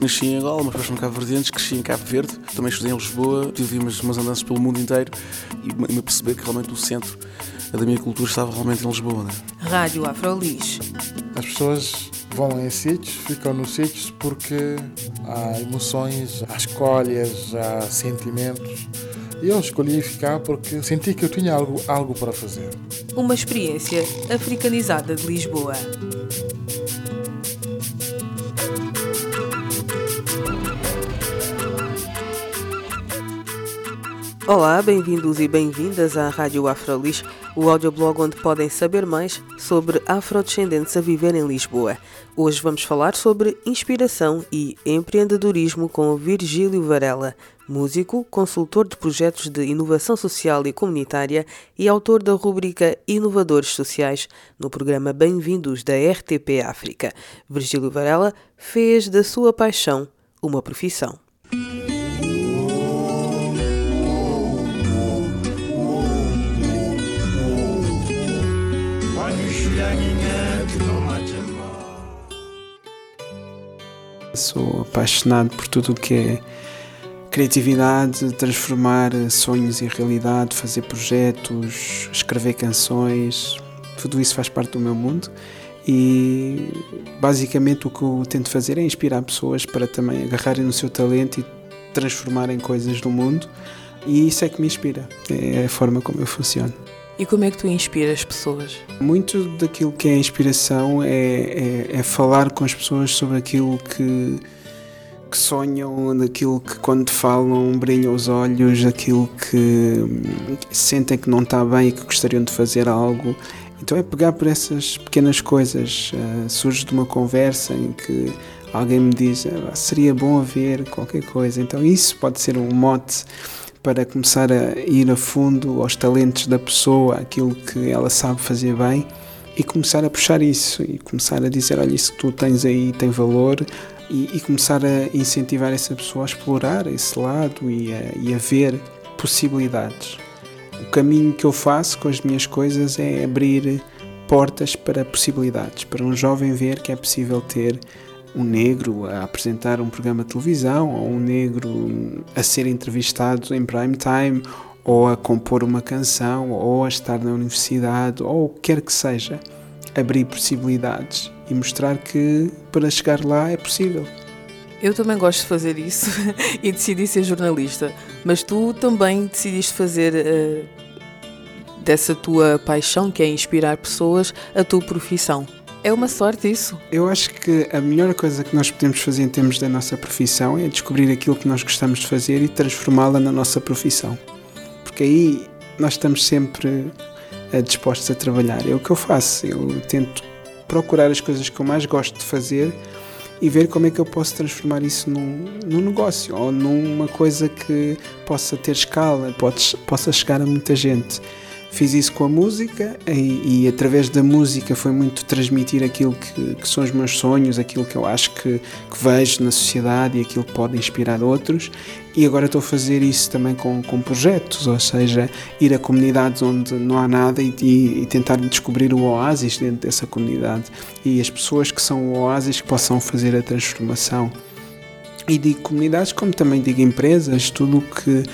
Nasci em Angola, mas depois no Cabo Verdeantes, cresci em Cabo Verde, também estudei em Lisboa, tive umas, umas andanças pelo mundo inteiro e me perceber que realmente o centro da minha cultura estava realmente em Lisboa. Né? Rádio Afrolis. As pessoas vão em sítios, ficam nos sítios porque há emoções, há escolhas, há sentimentos. Eu escolhi ficar porque senti que eu tinha algo, algo para fazer. Uma experiência africanizada de Lisboa. Olá, bem-vindos e bem-vindas à Rádio Afrolis, o audioblog onde podem saber mais sobre afrodescendentes a viver em Lisboa. Hoje vamos falar sobre inspiração e empreendedorismo com Virgílio Varela, músico, consultor de projetos de inovação social e comunitária e autor da rubrica Inovadores Sociais no programa Bem-vindos da RTP África. Virgílio Varela fez da sua paixão uma profissão. Apaixonado por tudo o que é criatividade, transformar sonhos em realidade, fazer projetos, escrever canções, tudo isso faz parte do meu mundo e basicamente o que eu tento fazer é inspirar pessoas para também agarrarem no seu talento e transformarem coisas no mundo e isso é que me inspira, é a forma como eu funciono. E como é que tu inspiras pessoas? Muito daquilo que é inspiração é, é, é falar com as pessoas sobre aquilo que, que sonham, daquilo que quando falam brilham os olhos, aquilo que sentem que não está bem e que gostariam de fazer algo. Então é pegar por essas pequenas coisas. Uh, surge de uma conversa em que alguém me diz ah, seria bom haver qualquer coisa. Então isso pode ser um mote para começar a ir a fundo aos talentos da pessoa, aquilo que ela sabe fazer bem e começar a puxar isso e começar a dizer: olha, isso que tu tens aí tem valor e, e começar a incentivar essa pessoa a explorar esse lado e a, e a ver possibilidades. O caminho que eu faço com as minhas coisas é abrir portas para possibilidades, para um jovem ver que é possível ter um negro a apresentar um programa de televisão, ou um negro a ser entrevistado em prime time, ou a compor uma canção, ou a estar na universidade, ou o que quer que seja. Abrir possibilidades e mostrar que para chegar lá é possível. Eu também gosto de fazer isso e decidi ser jornalista, mas tu também decidiste fazer uh, dessa tua paixão, que é inspirar pessoas, a tua profissão. É uma sorte isso. Eu acho que a melhor coisa que nós podemos fazer em termos da nossa profissão é descobrir aquilo que nós gostamos de fazer e transformá-la na nossa profissão. Porque aí nós estamos sempre eh, dispostos a trabalhar. É o que eu faço. Eu tento procurar as coisas que eu mais gosto de fazer e ver como é que eu posso transformar isso num, num negócio ou numa coisa que possa ter escala, pode, possa chegar a muita gente. Fiz isso com a música e, e, através da música foi muito transmitir aquilo que, que, são os meus sonhos, aquilo que eu acho que, que, vejo na sociedade e aquilo que pode inspirar outros. E agora estou a fazer isso também com, com projetos, ou seja, ir a comunidades onde não há nada e, e, e, tentar descobrir o oásis dentro dessa comunidade e as pessoas que são o oásis que possam fazer a transformação. E digo comunidades como também digo empresas, tudo o que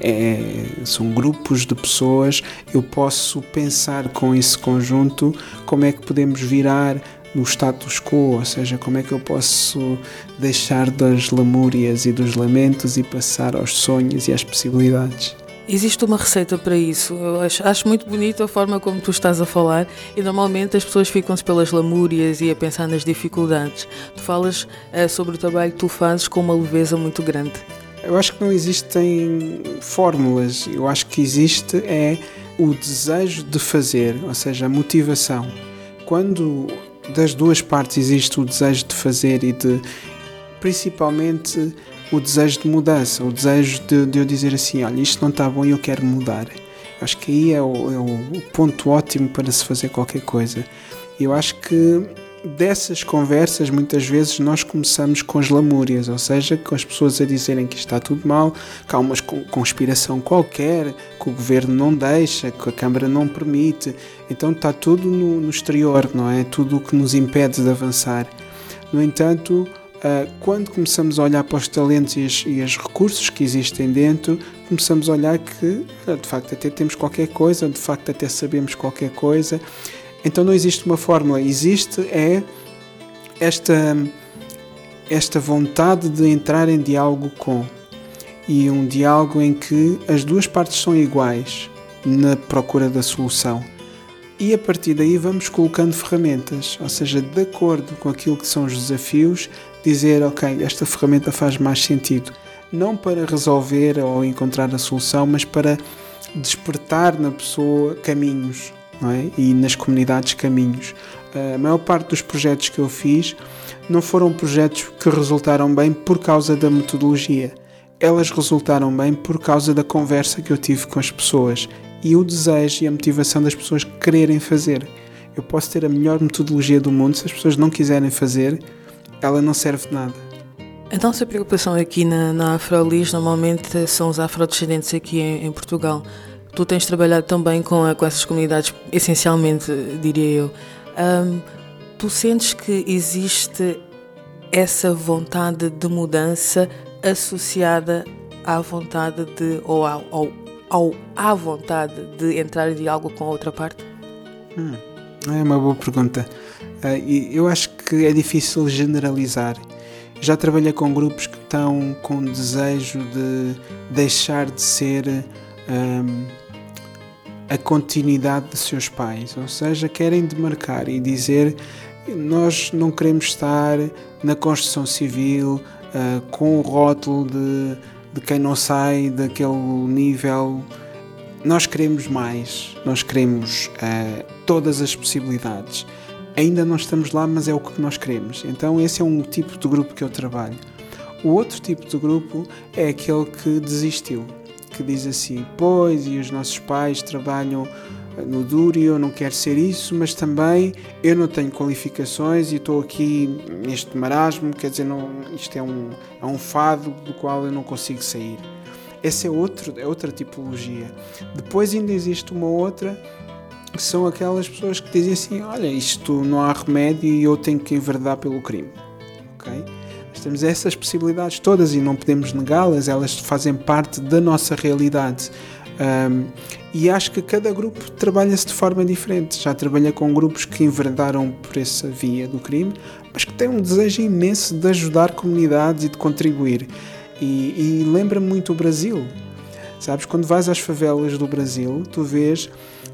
é, são grupos de pessoas, eu posso pensar com esse conjunto como é que podemos virar no status quo, ou seja, como é que eu posso deixar das lamúrias e dos lamentos e passar aos sonhos e às possibilidades. Existe uma receita para isso. Eu acho, acho muito bonito a forma como tu estás a falar e normalmente as pessoas ficam-se pelas lamúrias e a pensar nas dificuldades. Tu falas uh, sobre o trabalho que tu fazes com uma leveza muito grande. Eu acho que não existem fórmulas. Eu acho que existe é o desejo de fazer, ou seja, a motivação. Quando das duas partes existe o desejo de fazer e de principalmente o desejo de mudança, o desejo de, de eu dizer assim, olha, isto não está bom e eu quero mudar. Acho que aí é o, é o ponto ótimo para se fazer qualquer coisa. Eu acho que dessas conversas, muitas vezes nós começamos com as lamúrias, ou seja, com as pessoas a dizerem que está tudo mal, que há uma conspiração qualquer, que o governo não deixa, que a Câmara não permite. Então está tudo no, no exterior, não é? Tudo o que nos impede de avançar. No entanto, Uh, quando começamos a olhar para os talentos e, as, e os recursos que existem dentro, começamos a olhar que de facto até temos qualquer coisa, de facto até sabemos qualquer coisa. Então não existe uma fórmula, existe é esta esta vontade de entrar em diálogo com e um diálogo em que as duas partes são iguais na procura da solução. E a partir daí vamos colocando ferramentas, ou seja, de acordo com aquilo que são os desafios, dizer, ok, esta ferramenta faz mais sentido. Não para resolver ou encontrar a solução, mas para despertar na pessoa caminhos é? e nas comunidades caminhos. A maior parte dos projetos que eu fiz não foram projetos que resultaram bem por causa da metodologia. Elas resultaram bem por causa da conversa que eu tive com as pessoas e o desejo e a motivação das pessoas quererem fazer. Eu posso ter a melhor metodologia do mundo, se as pessoas não quiserem fazer, ela não serve de nada. A nossa preocupação aqui na, na Afrolis normalmente são os afrodescendentes aqui em, em Portugal. Tu tens trabalhado também com, com essas comunidades, essencialmente, diria eu. Um, tu sentes que existe essa vontade de mudança associada à vontade de, ou ao, ao, ao à vontade de entrar em diálogo com a outra parte? Hum, é uma boa pergunta. Uh, eu acho que é difícil generalizar. Já trabalhei com grupos que estão com desejo de deixar de ser um, a continuidade de seus pais, ou seja, querem demarcar e dizer nós não queremos estar na construção civil uh, com o rótulo de, de quem não sai daquele nível. Nós queremos mais, nós queremos uh, todas as possibilidades ainda não estamos lá, mas é o que nós queremos. Então, esse é um tipo de grupo que eu trabalho. O outro tipo de grupo é aquele que desistiu, que diz assim: Pois, e os nossos pais trabalham no duro e eu não quero ser isso, mas também eu não tenho qualificações e estou aqui neste marasmo, quer dizer, não, isto é um, é um fado do qual eu não consigo sair. Essa é, outro, é outra tipologia. Depois ainda existe uma outra que são aquelas pessoas que dizem assim: olha, isto não há remédio e eu tenho que enverdar pelo crime. Ok? Nós temos essas possibilidades todas e não podemos negá-las, elas fazem parte da nossa realidade. Um, e acho que cada grupo trabalha-se de forma diferente. Já trabalhei com grupos que enverdaram por essa via do crime, mas que têm um desejo imenso de ajudar comunidades e de contribuir. E, e lembra-me muito o Brasil. Sabes, quando vais às favelas do Brasil, tu vês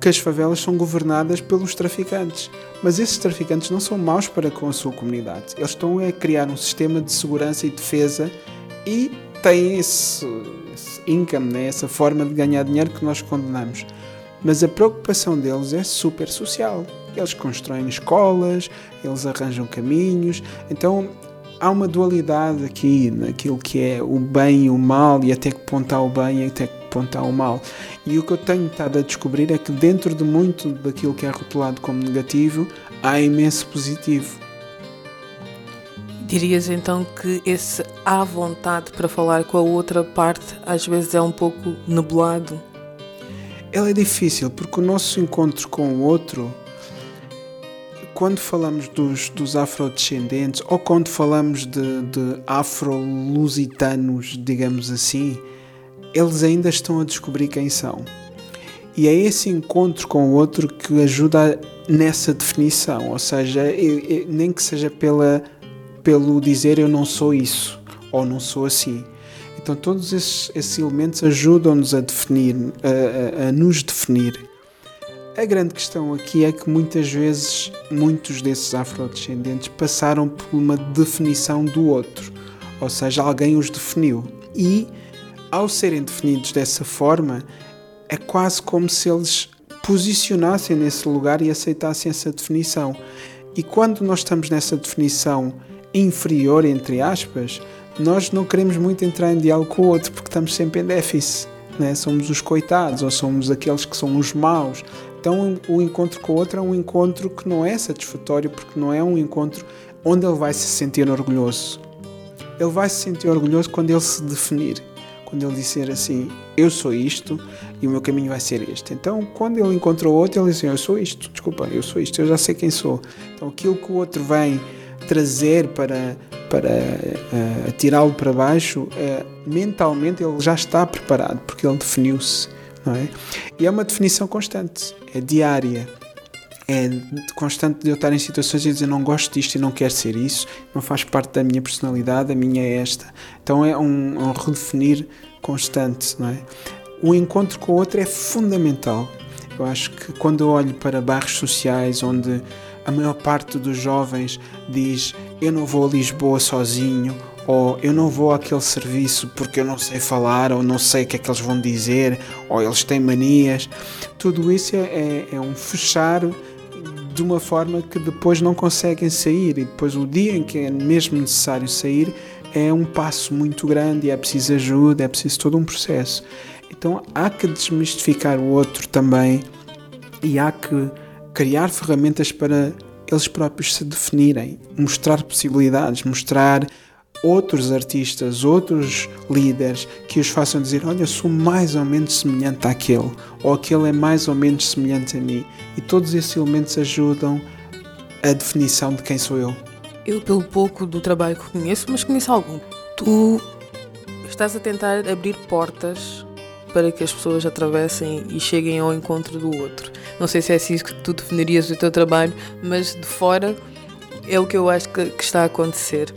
que as favelas são governadas pelos traficantes. Mas esses traficantes não são maus para com a sua comunidade. Eles estão a criar um sistema de segurança e defesa e têm esse, esse income, né? essa forma de ganhar dinheiro que nós condenamos. Mas a preocupação deles é super social. Eles constroem escolas, eles arranjam caminhos. Então há uma dualidade aqui naquilo que é o bem e o mal e até que ponto há o bem e até que ponto há o mal. E o que eu tenho estado a descobrir é que dentro de muito daquilo que é rotulado como negativo, há imenso positivo. Dirias então que esse há vontade para falar com a outra parte às vezes é um pouco nebulado? Ele é difícil porque o nosso encontro com o outro quando falamos dos, dos afrodescendentes ou quando falamos de, de afro-lusitanos, digamos assim, eles ainda estão a descobrir quem são. E é esse encontro com o outro que ajuda nessa definição, ou seja, nem que seja pela, pelo dizer eu não sou isso ou não sou assim. Então todos esses, esses elementos ajudam-nos a definir, a, a, a nos definir. A grande questão aqui é que muitas vezes muitos desses afrodescendentes passaram por uma definição do outro, ou seja, alguém os definiu. E ao serem definidos dessa forma, é quase como se eles posicionassem nesse lugar e aceitassem essa definição. E quando nós estamos nessa definição inferior, entre aspas, nós não queremos muito entrar em diálogo com o outro porque estamos sempre em déficit. Né? Somos os coitados ou somos aqueles que são os maus Então o encontro com o outro é um encontro que não é satisfatório, porque não é um encontro onde ele vai se sentir orgulhoso. Ele vai se sentir orgulhoso quando ele se definir, quando ele disser assim: Eu sou isto e o meu caminho vai ser este. Então, quando ele encontra o outro, ele diz assim: Eu sou isto, desculpa, eu sou isto, eu já sei quem sou. Então, aquilo que o outro vem trazer para, para uh, atirá-lo para baixo, uh, mentalmente ele já está preparado, porque ele definiu-se. Não é? E é uma definição constante, é diária é constante de eu estar em situações e dizer não gosto disto e não quero ser isso, não faz parte da minha personalidade, a minha é esta. Então é um, um redefinir constante, não é? O encontro com o outro é fundamental. Eu acho que quando eu olho para bairros sociais onde a maior parte dos jovens diz eu não vou a Lisboa sozinho ou eu não vou àquele serviço porque eu não sei falar, ou não sei o que é que eles vão dizer, ou eles têm manias. Tudo isso é, é, é um fechar de uma forma que depois não conseguem sair e depois o dia em que é mesmo necessário sair é um passo muito grande é preciso ajuda, é preciso todo um processo. Então há que desmistificar o outro também e há que criar ferramentas para eles próprios se definirem, mostrar possibilidades, mostrar outros artistas, outros líderes que os façam dizer: Olha, sou mais ou menos semelhante àquele, ou aquele é mais ou menos semelhante a mim. E todos esses elementos ajudam a definição de quem sou eu. Eu, pelo pouco do trabalho que conheço, mas conheço algum, tu estás a tentar abrir portas para que as pessoas atravessem e cheguem ao encontro do outro. Não sei se é assim que tu definirias o teu trabalho, mas de fora é o que eu acho que, que está a acontecer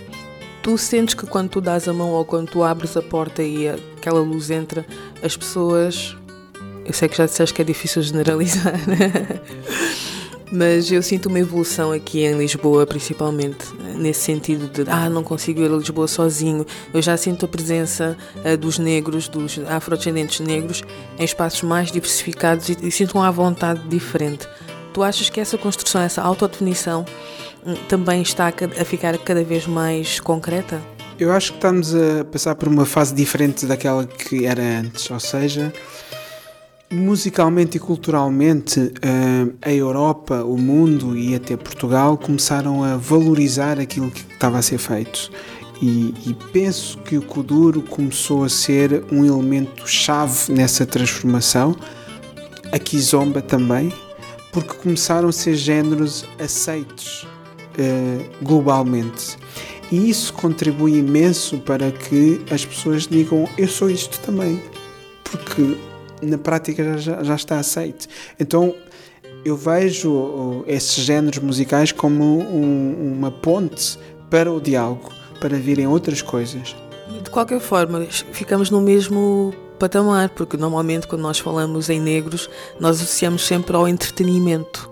tu sentes que quando tu dás a mão ou quando tu abres a porta e aquela luz entra, as pessoas. Eu sei que já disseste que é difícil generalizar, mas eu sinto uma evolução aqui em Lisboa, principalmente, nesse sentido de, ah, não consigo ir a Lisboa sozinho. Eu já sinto a presença uh, dos negros, dos afrodescendentes negros, em espaços mais diversificados e, e sinto uma vontade diferente. Tu achas que essa construção, essa autodefinição, também está a ficar cada vez mais concreta? Eu acho que estamos a passar por uma fase diferente daquela que era antes, ou seja, musicalmente e culturalmente, eh, a Europa, o mundo e até Portugal começaram a valorizar aquilo que estava a ser feito. E, e penso que o Kuduro começou a ser um elemento chave nessa transformação. A Kizomba também, porque começaram a ser géneros aceitos uh, globalmente. E isso contribui imenso para que as pessoas digam: Eu sou isto também, porque na prática já, já está aceito. Então eu vejo esses géneros musicais como um, uma ponte para o diálogo, para virem outras coisas. De qualquer forma, ficamos no mesmo patamar, porque normalmente quando nós falamos em negros, nós associamos sempre ao entretenimento.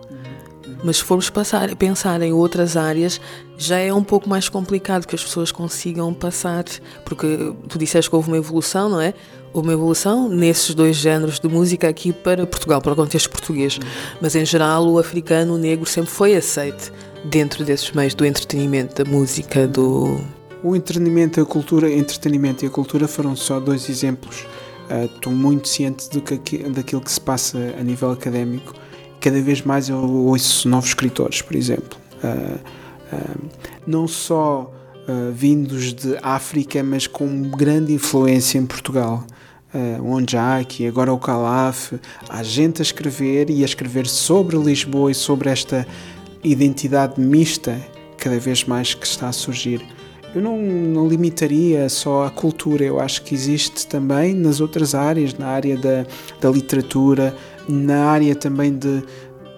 Mas se formos passar, pensar em outras áreas, já é um pouco mais complicado que as pessoas consigam passar, porque tu disseste que houve uma evolução, não é? Houve uma evolução nesses dois géneros de música aqui para Portugal, para o contexto português. Mas em geral, o africano, o negro, sempre foi aceito dentro desses meios do entretenimento, da música, do. O entretenimento, a cultura, entretenimento e a cultura foram só dois exemplos. Uh, estou muito ciente do que, daquilo que se passa a nível académico cada vez mais eu ouço novos escritores, por exemplo. Uh, uh, não só vindos de África, mas com grande influência em Portugal. Uh, o Onjaki, agora o Calaf, há gente a escrever e a escrever sobre Lisboa e sobre esta identidade mista cada vez mais que está a surgir. Eu não, não limitaria só à cultura, eu acho que existe também nas outras áreas, na área da, da literatura, na área também de,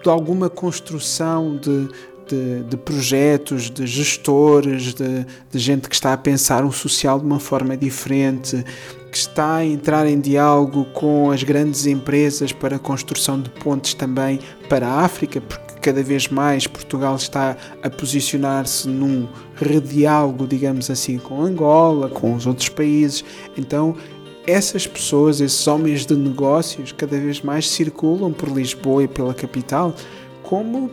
de alguma construção de, de, de, projetos, de gestores, de, de, gente que está a pensar o social de uma forma diferente, que está a entrar em diálogo com as grandes empresas para a construção de pontes também para a África, porque cada vez mais Portugal está a posicionar-se num rediálogo, digamos assim, com Angola, com os outros países. Então, essas pessoas, esses homens de negócios, cada vez mais circulam por Lisboa e pela capital como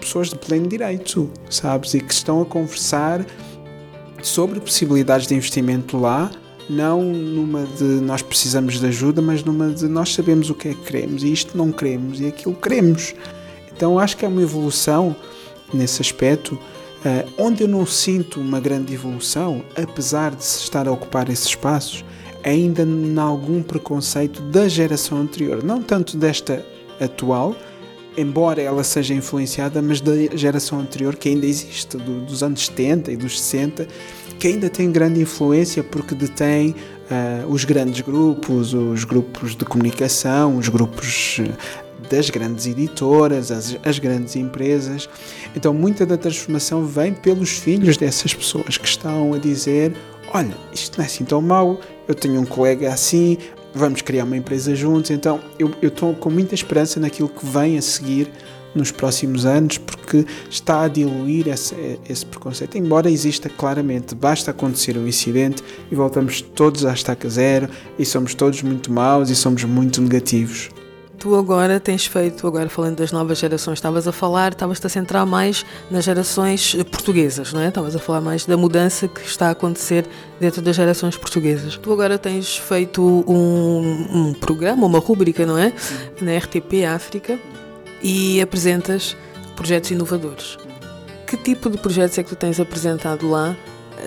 pessoas de pleno direito, sabes? E que estão a conversar sobre possibilidades de investimento lá, não numa de nós precisamos de ajuda, mas numa de nós sabemos o que é que queremos e isto não queremos e aquilo queremos. Então acho que é uma evolução nesse aspecto, eh, onde eu não sinto uma grande evolução, apesar de se estar a ocupar esses espaços, ainda em algum preconceito da geração anterior, não tanto desta atual, embora ela seja influenciada, mas da geração anterior que ainda existe, do, dos anos 70 e dos 60, que ainda tem grande influência porque detém uh, os grandes grupos, os grupos de comunicação, os grupos eh, das grandes editoras, as, as, grandes empresas. Então, muita da transformação vem pelos filhos dessas pessoas que estão a dizer: Olha, isto não é assim tão mau, eu tenho um colega assim, vamos criar uma empresa juntos. Então, eu estou com muita esperança naquilo que vem a seguir nos próximos anos, porque está a diluir esse, esse preconceito. Embora exista claramente, basta acontecer um incidente e voltamos todos à estaca zero e somos todos muito maus e somos muito negativos. Tu agora tens feito, agora falando das novas gerações, estavas a falar, estavas-te a centrar mais nas gerações portuguesas, não é? Estavas a falar mais da mudança que está a acontecer dentro das gerações portuguesas. Tu agora tens feito um, um programa, uma rúbrica, não é? Na RTP África, e apresentas projetos inovadores. Que tipo de projetos é que tu tens apresentado lá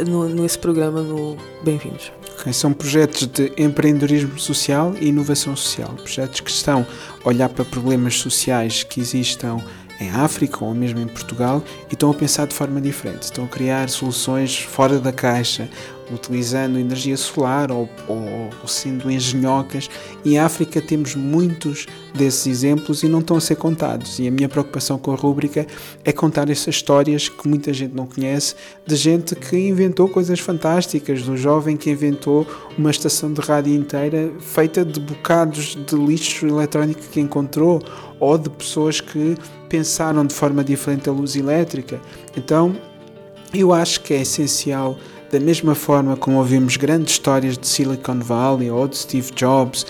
no, nesse programa no Bem-vindos? São projetos de empreendedorismo social e inovação social, projetos que estão a olhar para problemas sociais que existam em África ou mesmo em Portugal e estão a pensar de forma diferente, estão a criar soluções fora da caixa, utilizando energia solar ou, ou, sendo engenhocas. Em África temos muitos desses exemplos e não estão a ser contados. E a minha preocupação com a rúbrica é contar essas histórias que muita gente não conhece, de gente que inventou coisas fantásticas, do jovem que inventou uma estação de rádio inteira feita de bocados de lixo eletrónico que encontrou, ou de pessoas que pensaram de forma diferente a luz elétrica. Então, eu acho que é essencial da mesma forma como ouvimos grandes histórias de Silicon Valley ou de Steve Jobs,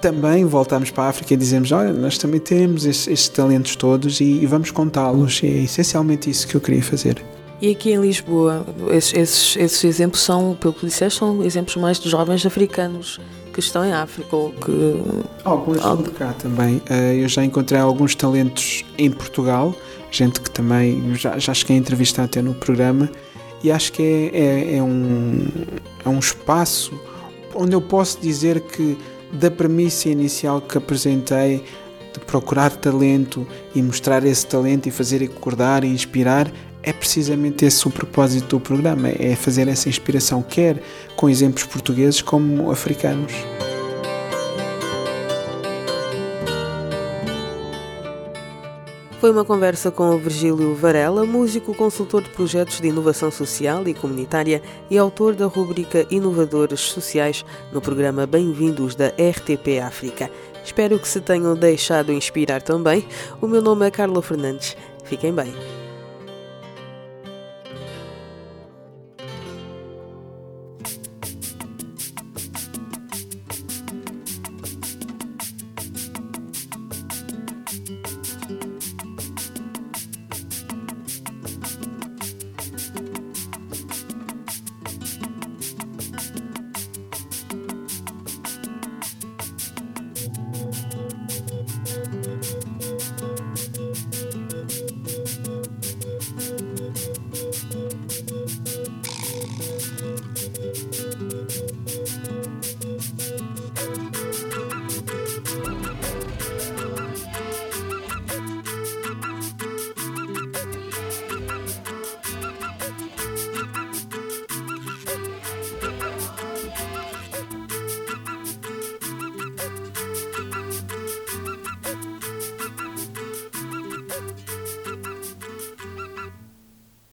também voltamos para a África e dizemos: Olha, nós também temos esses, esses talentos todos e, e vamos contá-los. É essencialmente isso que eu queria fazer. E aqui em Lisboa, esses, esses, esses, exemplos são, pelo que disseste, são exemplos mais de jovens africanos que estão em África ou que. Alguns são de cá também. Eh, eu já encontrei alguns talentos em Portugal, gente que também já, já cheguei a entrevistar até no programa e acho que é, é, é, um, é um espaço onde eu posso dizer que da premissa inicial que apresentei de procurar talento e mostrar esse talento e fazer acordar e inspirar é precisamente esse o propósito do programa, é fazer essa inspiração quer com exemplos portugueses como africanos. Foi uma conversa com o Virgílio Varela, músico, consultor de projetos de inovação social e comunitária e autor da rúbrica Inovadores Sociais no programa Bem-vindos da RTP África. Espero que se tenham deixado inspirar também. O meu nome é Carla Fernandes. Fiquem bem.